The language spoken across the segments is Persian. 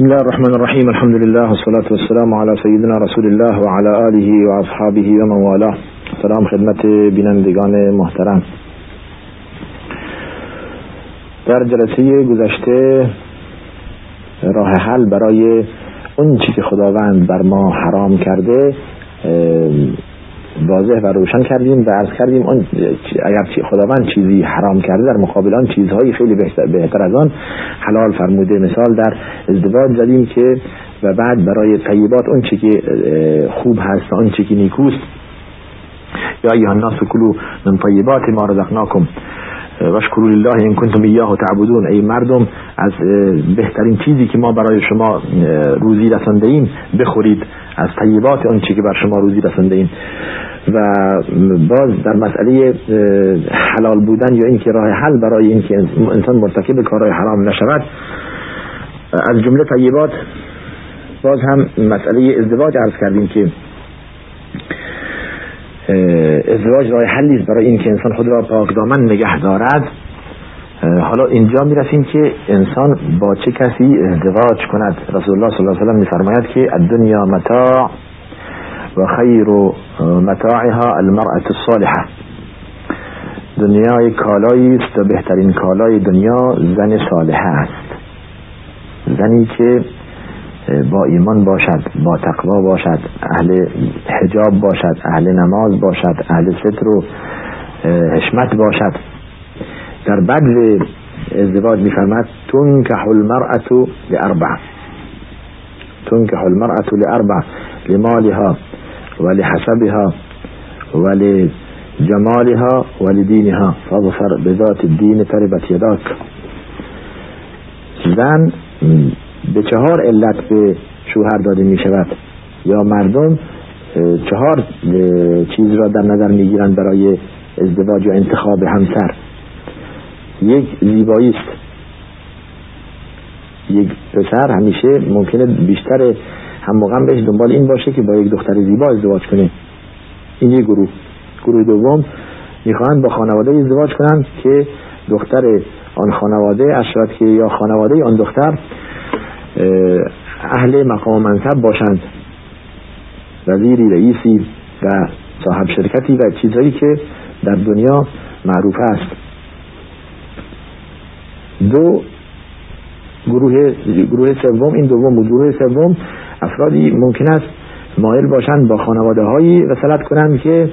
بسم الله الرحمن الرحيم الحمد لله والصلاة والسلام على سيدنا رسول الله وعلى آله وأصحابه ومن والاه سلام خدمت بینندگان محترم در جلسه گذشته راه حل برای اون چی که خداوند بر ما حرام کرده واضح و روشن کردیم و عرض کردیم اون اگر خداوند چیزی حرام کرده در مقابل آن چیزهایی خیلی بهتر, از آن حلال فرموده مثال در ازدواج زدیم که و بعد برای طیبات اون چی که خوب هست اون چی که نیکوست. یا ایها الناس کلو من طیبات ما رزقناکم. وشکروا لله این کنتم ایاه تعبدون. ای مردم از بهترین چیزی که ما برای شما روزی رسانده ایم بخورید. از طیبات اون چی که بر شما روزی رسانده ایم. و باز در مسئله حلال بودن یا اینکه راه حل برای اینکه انسان مرتکب کارهای حرام نشود از جمله طیبات باز هم مسئله ازدواج عرض کردیم که ازدواج راه حلی است برای اینکه انسان خود را پاک دامن نگه دارد. حالا اینجا می‌رسیم که انسان با چه کسی ازدواج کند؟ رسول الله صلی الله علیه و سلم میفرماید که الدنیا متاع و خیر متاعها المرأة الصالحه دنیای کالایی است و بهترین کالای دنیا زن صالحه است. زنی که با ایمان باشد با تقوا باشد اهل حجاب باشد اهل نماز باشد اهل ستر و حشمت باشد. در بدو ازدواج میفرمد تنکح المرأة لأربع. تنکح المرأة لأربع لمالها. ولحسبها ولجمالها ولدينها فاظفر بذات الدين تربت يداك زن به چهار علت به شوهر داده می شود. یا مردم چهار چیز را در نظر می گیرند برای ازدواج و انتخاب همسر. یک زیبایی است. یک پسر همیشه ممکنه بیشتر هم موقع بهش دنبال این باشه که با یک دختر زیبا ازدواج کنه. این یک گروه. گروه دوم می‌خواهند با خانواده ازدواج کنند که دختر آن خانواده اشرت که یا خانواده آن دختر اهل مقام منصب باشند. وزیری رئیسی و صاحب شرکتی و چیزهایی که در دنیا معروف است. دو گروه گروه سوم این دوم بود گروه سوم افرادی ممکن است مایل باشند با خانواده هایی وصلت کنند که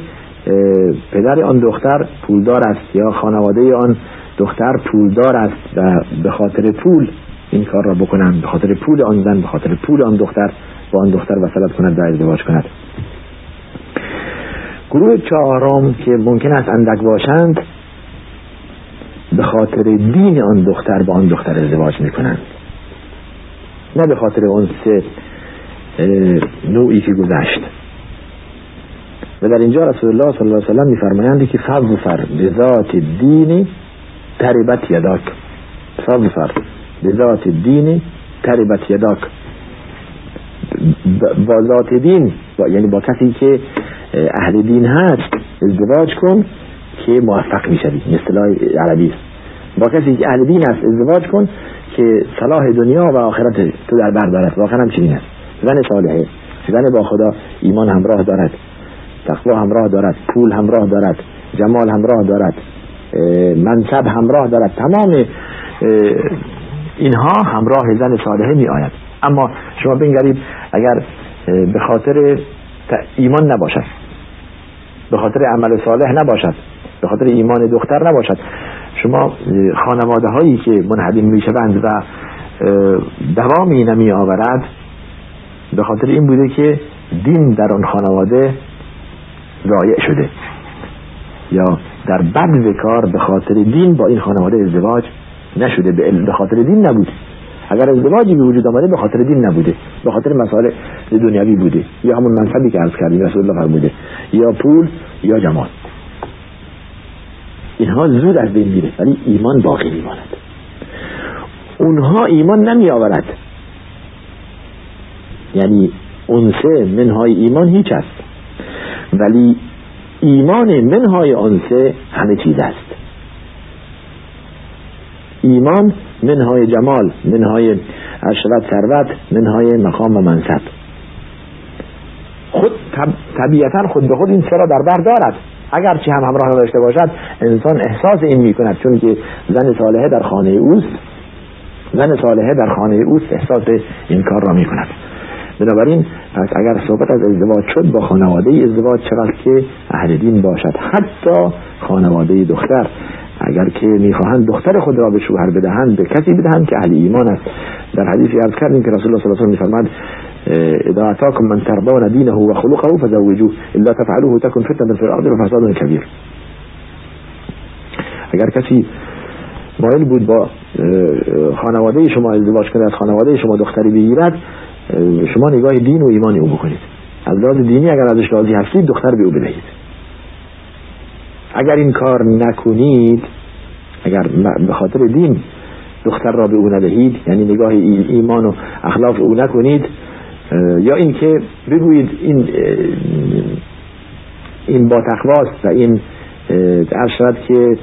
پدر آن دختر پولدار است یا خانواده آن دختر پولدار است و به خاطر پول این کار را بکنند به خاطر پول آن زن به خاطر پول آن دختر با آن دختر وصلت کند و ازدواج کند. گروه چهارم که ممکن است اندک باشند به خاطر دین آن دختر با آن دختر ازدواج می‌کنند. نه به خاطر اون سه نوعی که گذشت. و در اینجا رسول الله صلی الله علیه وسلم میفرمایند که فظفر بذات الدین تربت یداک. فظفر بذات الدین تربت یداک. با ذات دین با یعنی با کسی که اهل دین هست ازدواج کن که موفق می‌شوی. اصطلاح عربی است. با کسی که اهل دین است ازدواج کن که صلاح دنیا و آخرت تو در بر دارد. واقعا هم چنین است. زن صالحه. زن با خدا ایمان همراه دارد. تقوا همراه دارد. پول همراه دارد. جمال همراه دارد. منصب همراه دارد. تمام اینها همراه زن صالحه می آید اما شما بنگرید اگر به خاطر ایمان نباشد. به خاطر عمل صالح نباشد. به خاطر ایمان دختر نباشد. شما خانواده هایی که منحدیم می شوند و دوامی نمی آورد به خاطر این بوده که دین در آن خانواده رایع شده. یا در بد کار به خاطر دین با این خانواده ازدواج نشده. به خاطر دین نبود اگر ازدواجی به وجود آمده به خاطر دین نبوده. به خاطر مسائل دنیوی بوده. یا همون منصبی که عرض کردیم رسول الله فرموده. یا پول یا جمال اینها زود از بین میره ولی ایمان باقی میماند. اونها ایمان نمی آورد یعنی اونسه منهای ایمان هیچ است. ولی ایمان منهای اونسه همه چیز است. ایمان منهای جمال منهای شود ثروت منهای مقام و منصب. خود طبیعتا خود به خود این سرا در بر دارد. اگر چی هم همراه نداشته باشد انسان احساس این می کند چون که زن صالحه در خانه اوست زن صالحه در خانه اوست احساس این کار را می کند بنابراین پس اگر صحبت از ازدواج شد با خانواده ازدواج چقدر که اهل دین باشد؟ حتی خانواده دختر. اگر که می‌خواهند دختر خود را به شوهر بدهند به کسی بدهند که اهل ایمان است. در حدیثی عرض کردیم که رسول الله صلی الله علیه و میفرماد اذا اتاكم من ترضون دينه وخلقه فزوجوه الا تفعلوه تكن فتنه في الارض وفساد كبير اگر کسی مایل بود با خانواده شما ازدواج کنه از خانواده شما دختری بگیرد شما نگاه دین و ایمان او بکنید. از لحاظ دینی اگر ازش راضی هستید دختر به او بدهید. اگر این کار نکنید اگر به خاطر دین دختر را به او ندهید یعنی نگاه ایمان و اخلاق او نکنید یا اینکه بگویید این این با تقواست و این عرض که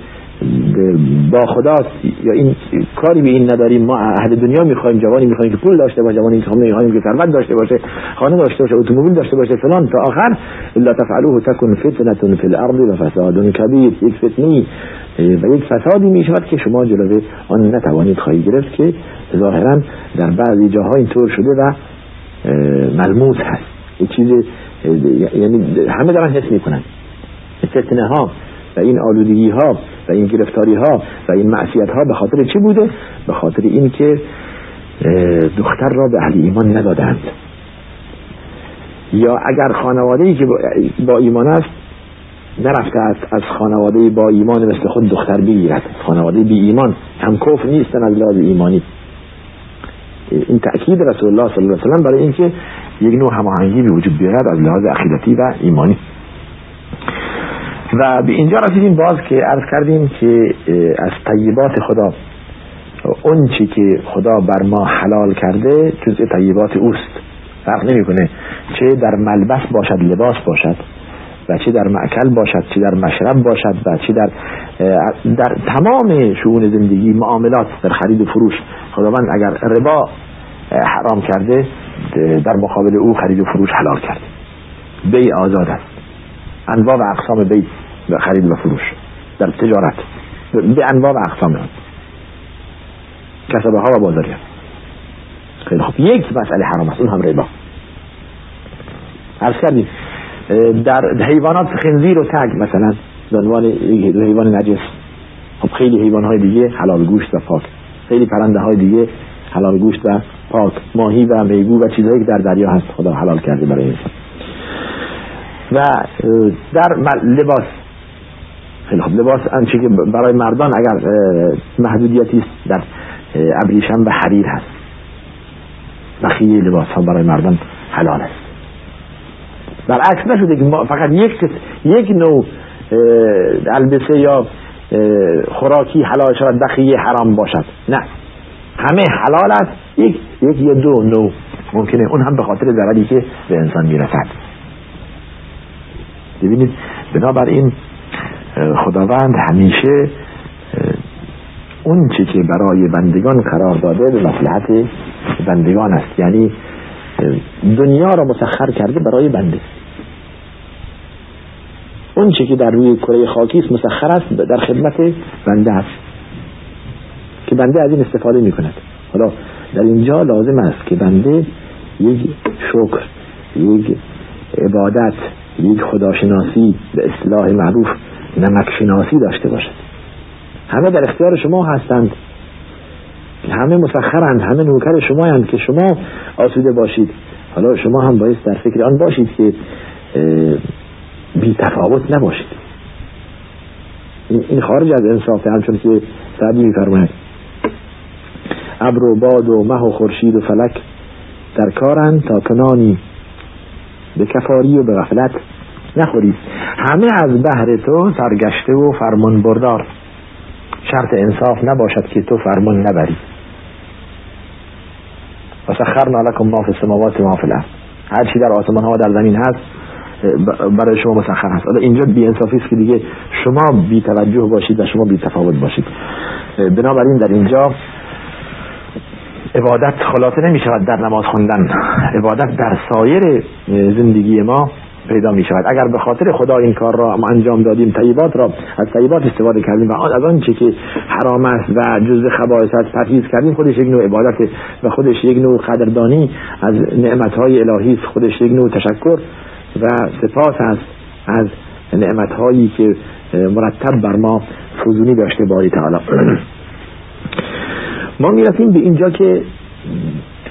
با خداست یا این کاری به این نداریم ما اهل دنیا می‌خوایم جوانی می‌خوایم که پول داشته باشه جوانی می‌خوایم که ثروت داشته باشه خانه داشته باشه اتومبیل داشته باشه فلان. تا آخر الا تفعلوه تکن فتنه فی الارض و فساد کبیر. یک فتنی و یک فسادی می‌شود که شما جلوه آن نتوانید خواهی گرفت که ظاهرا در بعضی جاها اینطور شده و ملموس هست. یک چیز یعنی همه دارن حس می‌کنن. فتنه ها و این آلودگی ها و این گرفتاری ها و این معصیت ها به خاطر چی بوده؟ به خاطر این که دختر را به اهل ایمان ندادند. یا اگر خانواده ای که با ایمان است نرفته است از خانواده با ایمان مثل خود دختر بگیرد. خانواده بی ایمان هم کفر نیستن از لحاظ ایمانی. این تأکید رسول الله صلی الله علیه وسلم برای اینکه یک نوع هماهنگی به وجود بیاید از لحاظ عقیدتی و ایمانی. و به اینجا رسیدیم باز که عرض کردیم که از طیبات خدا اون چی که خدا بر ما حلال کرده جزء طیبات اوست. فرق نمی‌کنه چه در ملبس باشد لباس باشد و چه در معکل باشد چه در مشرب باشد و چه در در تمام شؤون زندگی معاملات در خرید و فروش. خداوند اگر ربا حرام کرده در مقابل او خرید و فروش حلال کرده. بی آزاد است. انواع و اقسام بی خرید و فروش. در تجارت. به انواع و اقسام کسبه ها و بازاری خیلی خوب. یک مسئله حرام است. اون هم ربا. عرض کردیم در حیوانات خنزیر و تگ مثلا عنوان حیوان نجس. خب خیلی حیوان های دیگه حلال گوشت و پاک. خیلی پرنده های دیگه حلال گوشت و پاک. ماهی و میگو و چیزهایی که در دریا هست خدا حلال کرده برای انسان. و در لباس. خب لباس انچه که برای مردان اگر محدودیتی در ابریشم و حریر هست. بخیه لباس ها برای مردان حلال است. برعکس نشده که فقط یک یک نوع البسه یا خوراکی حلال شود بخیه حرام باشد. نه. همه حلال است. یک یک یا دو نوع ممکنه. اون هم به خاطر ضرری که به انسان می‌رسد. ببینید بنابراین خداوند همیشه اون چی که برای بندگان قرار داده به مصلحت بندگان است. یعنی دنیا را مسخر کرده برای بنده. اون چی که در روی کره خاکی است مسخر است در خدمت بنده است. که بنده از این استفاده می کند حالا در اینجا لازم است که بنده یک شکر یک عبادت یک خداشناسی به اصلاح معروف نمکشناسی داشته باشد همه در اختیار شما هستند. همه مسخرند همه نوکر شما هستند که شما آسوده باشید. حالا شما هم باید در فکر آن باشید که بی تفاوت نباشید. این خارج از انصافه همچون که سعدی میفرماید. ابر و باد و مه و خورشید و فلک در کارند تا کنانی به کفاری و به غفلت نخورید. همه از بهر تو سرگشته و فرمان بردار. شرط انصاف نباشد که تو فرمان نبری. و سخرنا لکم ما فی السماوات و ما فی الارض. هر چی در آسمان ها و در زمین هست برای شما مسخر هست. حالا اینجا بی انصافی است که دیگه شما بی توجه باشید و شما بی تفاوت باشید. بنابراین در اینجا عبادت خلاصه نمی شود در نماز خوندن. عبادت در سایر زندگی ما پیدا می شود اگر به خاطر خدا این کار را ما انجام دادیم طیبات را از طیبات استفاده کردیم و از آنچه که حرام است و جزء خبائث است پرهیز کردیم خودش یک نوع عبادت و خودش یک نوع قدردانی از نعمتهای الهی است. خودش یک نوع تشکر و سپاس است از نعمتهایی که مرتب بر ما فزونی داشته باری تعالی. ما می‌رسیم به اینجا که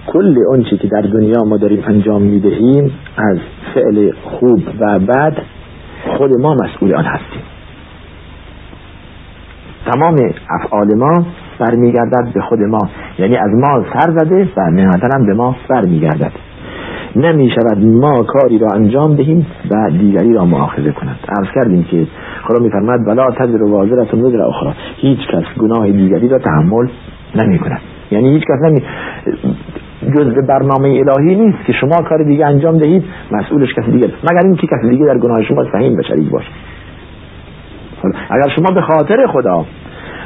کل آنچه که در دنیا ما داریم انجام می‌دهیم از فعل خوب و بد خود ما مسئول آن هستیم. تمام افعال ما برمیگردد به خود ما. یعنی از ما سر زده و نهایتا هم به ما برمیگردد. نمی شود ما کاری را انجام دهیم و دیگری را معاخذه کنند عرض کردیم که خدا میفرماد ولا تذر وازرة وزر اخرى. هیچ کس گناه دیگری را تحمل نمی کند یعنی هیچ کس نمی جزء برنامه الهی نیست که شما کار دیگه انجام دهید مسئولش کسی دیگه مگر اینکه کسی دیگه در گناه شما سهیم به شریک باشه. اگر شما به خاطر خدا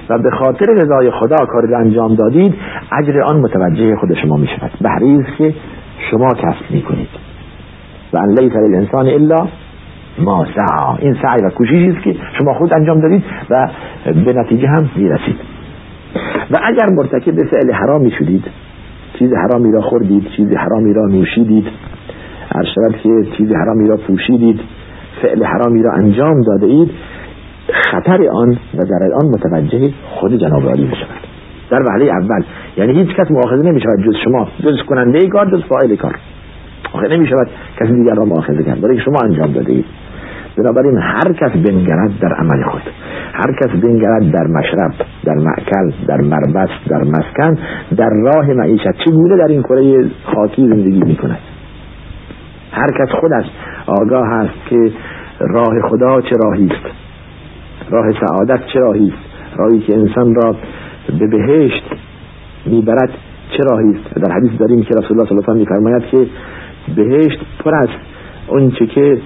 و به خاطر رضای خدا کاری انجام دادید اجر آن متوجه خود شما می شود بهریز که شما کسب می کنید و ان لیس للانسان الا ما سعا این سعی و کوششی است که شما خود انجام دادید و به نتیجه هم می‌رسید. و اگر مرتکب فعل حرامی شدید چیز حرامی را خوردید چیز حرامی را نوشیدید. هر شود که چیز حرامی را پوشیدید فعل حرامی را انجام داده اید خطر آن و در آن متوجه خود جناب عالی می شود در وحله اول یعنی هیچ کس مؤاخذه نمی شود جز شما جز کننده کار جز فاعل کار. آخه نمی شود کسی دیگر را مؤاخذه کرد. برای شما انجام داده اید بنابراین هر کس بنگرد در عمل خود. هر کس بنگرد در مشرب در معکل در مربس در مسکن در راه معیشت. چگونه در این کره خاکی زندگی می کند هر کس خودش آگاه است که راه خدا چه راهی است؟ راه سعادت چه راهی است؟ راهی که انسان را به بهشت می‌برد چه راهی است؟ در حدیث داریم که رسول الله صلی الله علیه و میفرماید که بهشت پر از اونچه که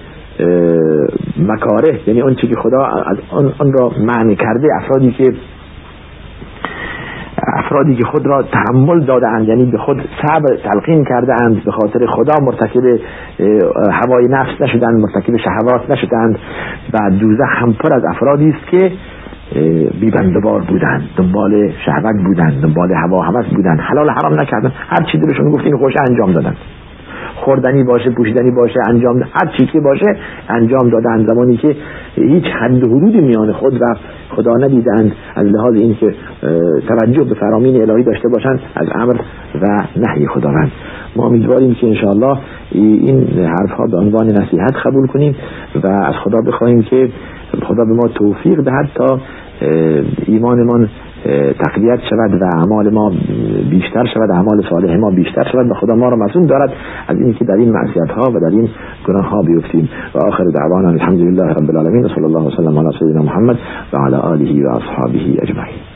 مکاره یعنی اون که خدا از آن, آن را معنی کرده افرادی که افرادی که خود را تحمل داده اند یعنی به خود صبر تلقین کرده اند به خاطر خدا مرتکب هوای نفس نشدند مرتکب شهوات نشدند و دوزخ هم پر از افرادی است که بیبندبار بودند دنبال شهوت بودند دنبال هوا هوس بودند حلال حرام نکردن هر چی دلشون گفت این خوش انجام دادن خوردنی باشه پوشیدنی باشه انجام هر چی که باشه انجام دادن. زمانی که هیچ حد حدودی میان خود و خدا ندیدند. از لحاظ اینکه توجه به فرامین الهی داشته باشند از امر و نهی خداوند. ما امیدواریم که انشاءالله این حرف ها به عنوان نصیحت قبول کنیم و از خدا بخواهیم که خدا به ما توفیق دهد تا ایمانمان تقویت شود و اعمال ما بیشتر شود اعمال صالح ما بیشتر شود و خدا ما را مسئول دارد. از اینکه در این معصیت ها و در این گناه ها بیفتیم. و آخر دعوانا الحمد لله رب العالمین. صلی الله وسلم علی سیدنا محمد و علی آله و اصحابه اجمعین.